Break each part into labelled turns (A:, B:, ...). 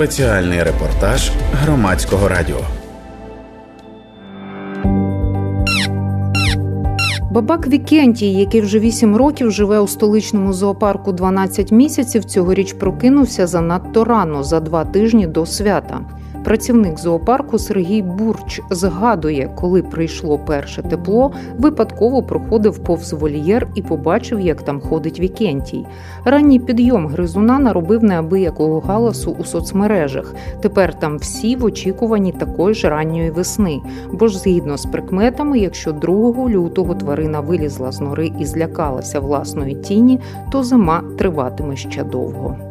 A: Спеціальний репортаж громадського радіо.
B: Бабак Вікентій, який вже 8 років живе у столичному зоопарку 12 місяців, цьогоріч прокинувся занадто рано за два тижні до свята. Працівник зоопарку Сергій Бурч згадує, коли прийшло перше тепло, випадково проходив повз вольєр і побачив, як там ходить Вікентій. Ранній підйом гризуна наробив неабиякого галасу у соцмережах. Тепер там всі в очікуванні такої ж ранньої весни. Бо ж згідно з прикметами, якщо 2 лютого тварина вилізла з нори і злякалася власної тіні, то зима триватиме ще довго.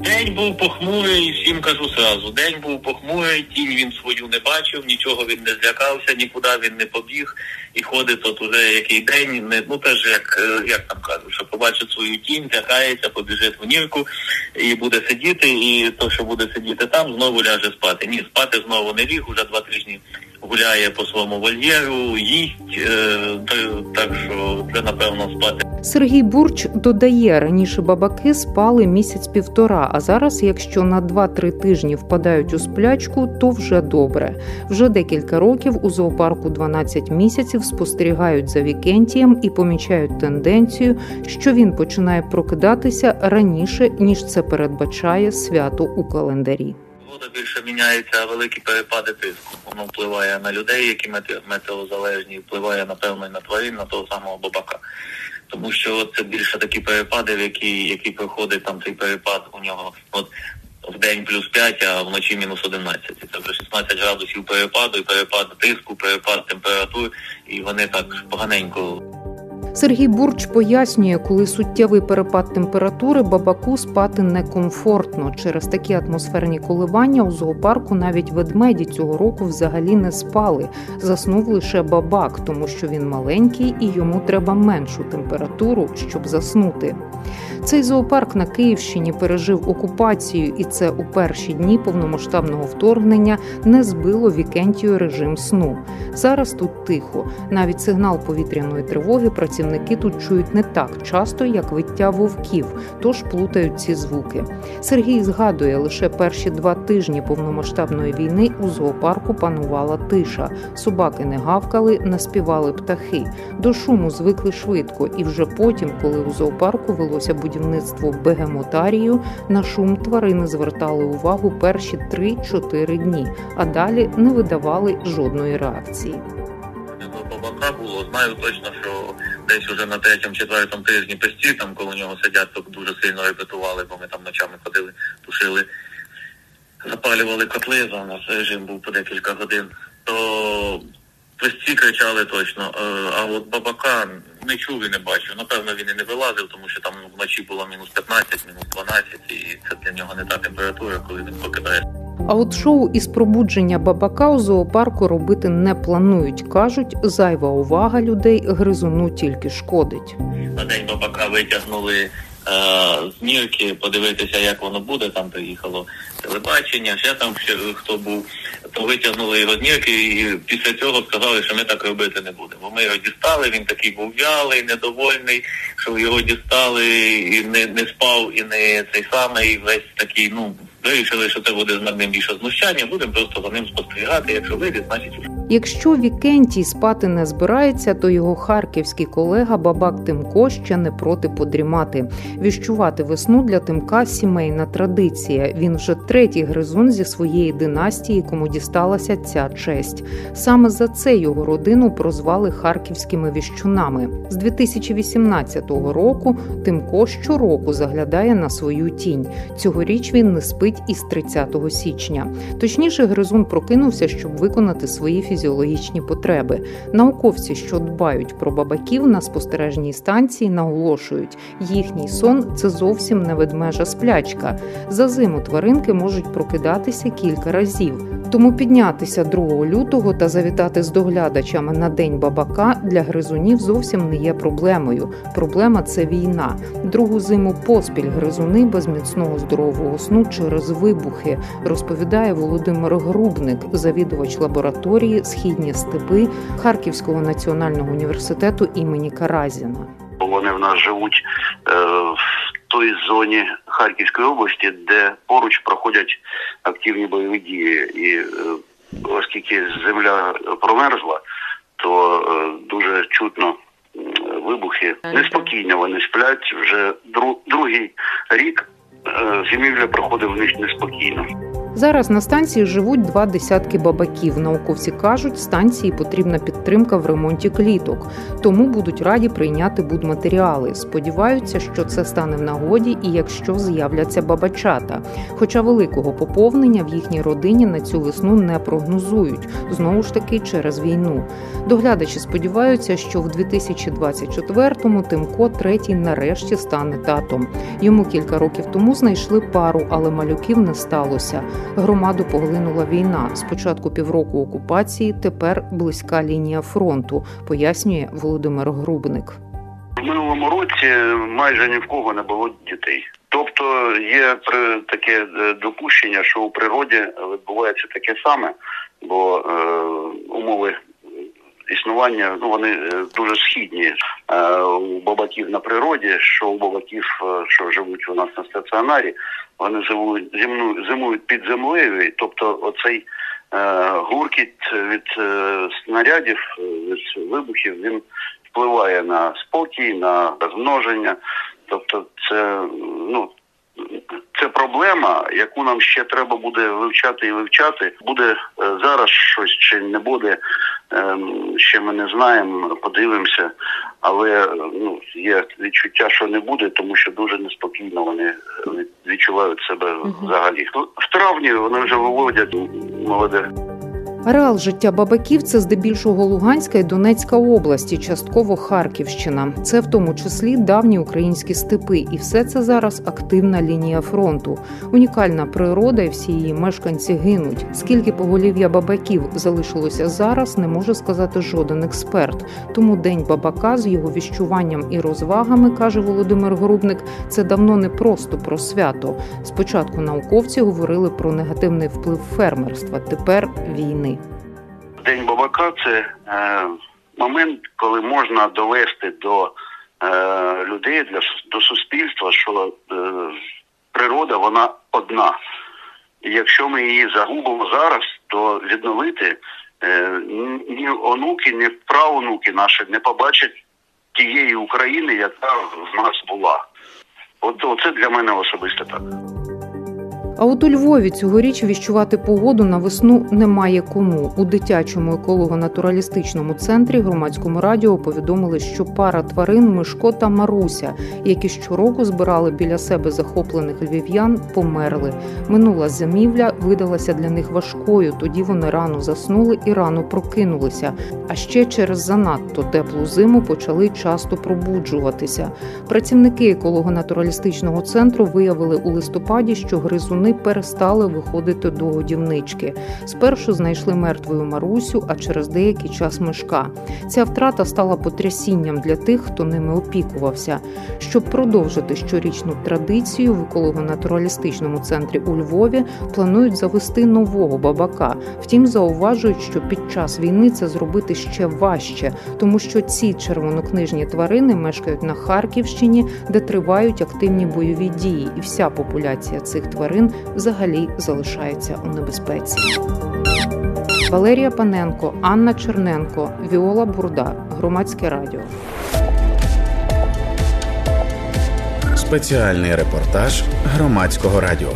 C: День був похмурий, всім кажу сразу. День був похмурий, тінь він свою не бачив, нічого він не злякався, нікуди він не побіг і ходить от уже який день, не ну теж як е, як там кажуть, що побачить свою тінь, злякається, побіжить в нірку і буде сидіти, і то, що буде сидіти там, знову ляже спати. Ні, спати знову не ліг, уже два тижні гуляє по своєму вольєру, їсть, е, так що вже напевно спати.
B: Сергій Бурч додає, раніше бабаки спали місяць півтора, а зараз, якщо на 2-3 тижні впадають у сплячку, то вже добре. Вже декілька років у зоопарку 12 місяців спостерігають за Вікентієм і помічають тенденцію, що він починає прокидатися раніше ніж це передбачає свято у календарі.
C: Вода більше міняється, а великі перепади тиску. Воно впливає на людей, які метеозалежні, впливає напевно і на тварин, на того самого бабака. Тому що це більше такі перепади, в які які проходить там цей перепад у нього. От в день плюс 5, а вночі мінус 11. Це вже 16 градусів перепаду, і перепад тиску, перепад температур, і вони так поганенько.
B: Сергій Бурч пояснює, коли суттєвий перепад температури бабаку спати некомфортно. Через такі атмосферні коливання у зоопарку навіть ведмеді цього року взагалі не спали. Заснув лише бабак, тому що він маленький і йому треба меншу температуру, щоб заснути. Цей зоопарк на Київщині пережив окупацію, і це у перші дні повномасштабного вторгнення не збило Вікентію режим сну. Зараз тут тихо. Навіть сигнал повітряної тривоги працівники тут чують не так часто, як виття вовків, тож плутають ці звуки. Сергій згадує, лише перші два тижні повномасштабної війни у зоопарку панувала тиша. Собаки не гавкали, не співали птахи. До шуму звикли швидко, і вже потім, коли у зоопарку велося будівництво бегемотарію, на шум тварини звертали увагу перші 3-4 дні, а далі не видавали жодної реакції.
C: Бабака було, знаю точно, що десь уже на третьому-четвертому тижні песті, там коли у нього сидять, то дуже сильно репетували, бо ми там ночами ходили, тушили, запалювали котли, за нас режим був по декілька годин, то песті кричали точно, е, а от бабака не чув і не бачив. Напевно, він і не вилазив, тому що там вночі було мінус 15, мінус 12, і це для нього не та температура, коли він покидає.
B: А от шоу із пробудження бабака у зоопарку робити не планують. кажуть, зайва увага людей гризуну тільки шкодить.
C: На день бабака витягнули з нірки, подивитися, як воно буде. Там приїхало телебачення, ще там ще хто був, то витягнули його з нірки і після цього сказали, що ми так робити не будемо. Ми його дістали, він такий був вялий, недовольний, що його дістали і не не спав, і не цей самий весь такий, ну. Вирішили, що це буде над ним більше знущання. Будемо просто за ним спостерігати. Якщо вийде, значить
B: якщо Вікентій спати не збирається, то його харківський колега Бабак Тимко ще не проти подрімати. Віщувати весну для Тимка сімейна традиція. Він вже третій гризун зі своєї династії, кому дісталася ця честь. Саме за це його родину прозвали харківськими віщунами. З 2018 року Тимко щороку заглядає на свою тінь. Цьогоріч він не спить із 30 січня. Точніше, гризун прокинувся, щоб виконати свої фізіологічні потреби. Науковці, що дбають про бабаків на спостережній станції, наголошують, їхній сон це зовсім не ведмежа сплячка. За зиму тваринки можуть прокидатися кілька разів. Тому піднятися 2 лютого та завітати з доглядачами на день бабака для гризунів зовсім не є проблемою. Проблема це війна. Другу зиму поспіль гризуни без міцного здорового сну через вибухи, розповідає Володимир Грубник, завідувач лабораторії Східні степи Харківського національного університету імені Каразіна.
D: Вони в нас живуть. Е той зоні Харківської області, де поруч проходять активні бойові дії, і е, оскільки земля промерзла, то е, дуже чутно вибухи. Неспокійно вони сплять вже дру- другий рік. е, Зимівля проходить в них неспокійно.
B: Зараз на станції живуть два десятки бабаків. Науковці кажуть, станції потрібна підтримка в ремонті кліток, тому будуть раді прийняти будматеріали. Сподіваються, що це стане в нагоді, і якщо з'являться бабачата. Хоча великого поповнення в їхній родині на цю весну не прогнозують знову ж таки через війну. Доглядачі сподіваються, що в 2024-му Тимко третій нарешті стане татом. Йому кілька років тому знайшли пару, але малюків не сталося. Громаду поглинула війна. Спочатку півроку окупації, тепер близька лінія фронту, пояснює Володимир Грубник.
D: В минулому році майже ні в кого не було дітей. Тобто є таке е, допущення, що у природі відбувається таке саме, бо е, умови існування ну вони е, дуже східні е, у бабаків на природі, що у бабаків, е, що живуть у нас на стаціонарі, вони зимну зимують під землею, тобто оцей гуркіт від снарядів, від вибухів, він впливає на спокій, на розмноження. Тобто, це ну це проблема, яку нам ще треба буде вивчати і вивчати. Буде е, зараз щось чи не буде. ем, Ще ми не знаємо, подивимося, але е, ну є відчуття, що не буде, тому що дуже неспокійно вони е, відчувають себе взагалі. В травні вони вже виводять молоде
B: Ареал життя бабаків це здебільшого Луганська і Донецька області, частково Харківщина. Це в тому числі давні українські степи, і все це зараз активна лінія фронту. Унікальна природа, і всі її мешканці гинуть. Скільки поголів'я бабаків залишилося зараз, не може сказати жоден експерт. Тому день бабака з його віщуванням і розвагами, каже Володимир Грубник, це давно не просто про свято. Спочатку науковці говорили про негативний вплив фермерства, тепер війни.
D: День бабака це е, момент, коли можна довести до е, людей, для, до суспільства, що е, природа вона одна. І якщо ми її загубимо зараз, то відновити е, ні- онуки, ні правонуки наші не побачать тієї України, яка в нас була. От це для мене особисто так.
B: А от у Львові цьогоріч віщувати погоду на весну немає кому. У дитячому еколого-натуралістичному центрі громадському радіо повідомили, що пара тварин Мишко та Маруся, які щороку збирали біля себе захоплених львів'ян, померли. Минула зимівля видалася для них важкою. Тоді вони рано заснули і рано прокинулися. А ще через занадто теплу зиму почали часто пробуджуватися. Працівники еколого-натуралістичного центру виявили у листопаді, що гризуни перестали виходити до годівнички. Спершу знайшли мертвою Марусю, а через деякий час мишка. Ця втрата стала потрясінням для тих, хто ними опікувався. Щоб продовжити щорічну традицію в еколого-натуралістичному центрі у Львові планують завести нового бабака. Втім, зауважують, що під час війни це зробити ще важче, тому що ці червонокнижні тварини мешкають на Харківщині, де тривають активні бойові дії, і вся популяція цих тварин взагалі залишається у небезпеці. Валерія Паненко, Анна Черненко, Віола Бурда, Громадське радіо.
A: Спеціальний репортаж громадського радіо.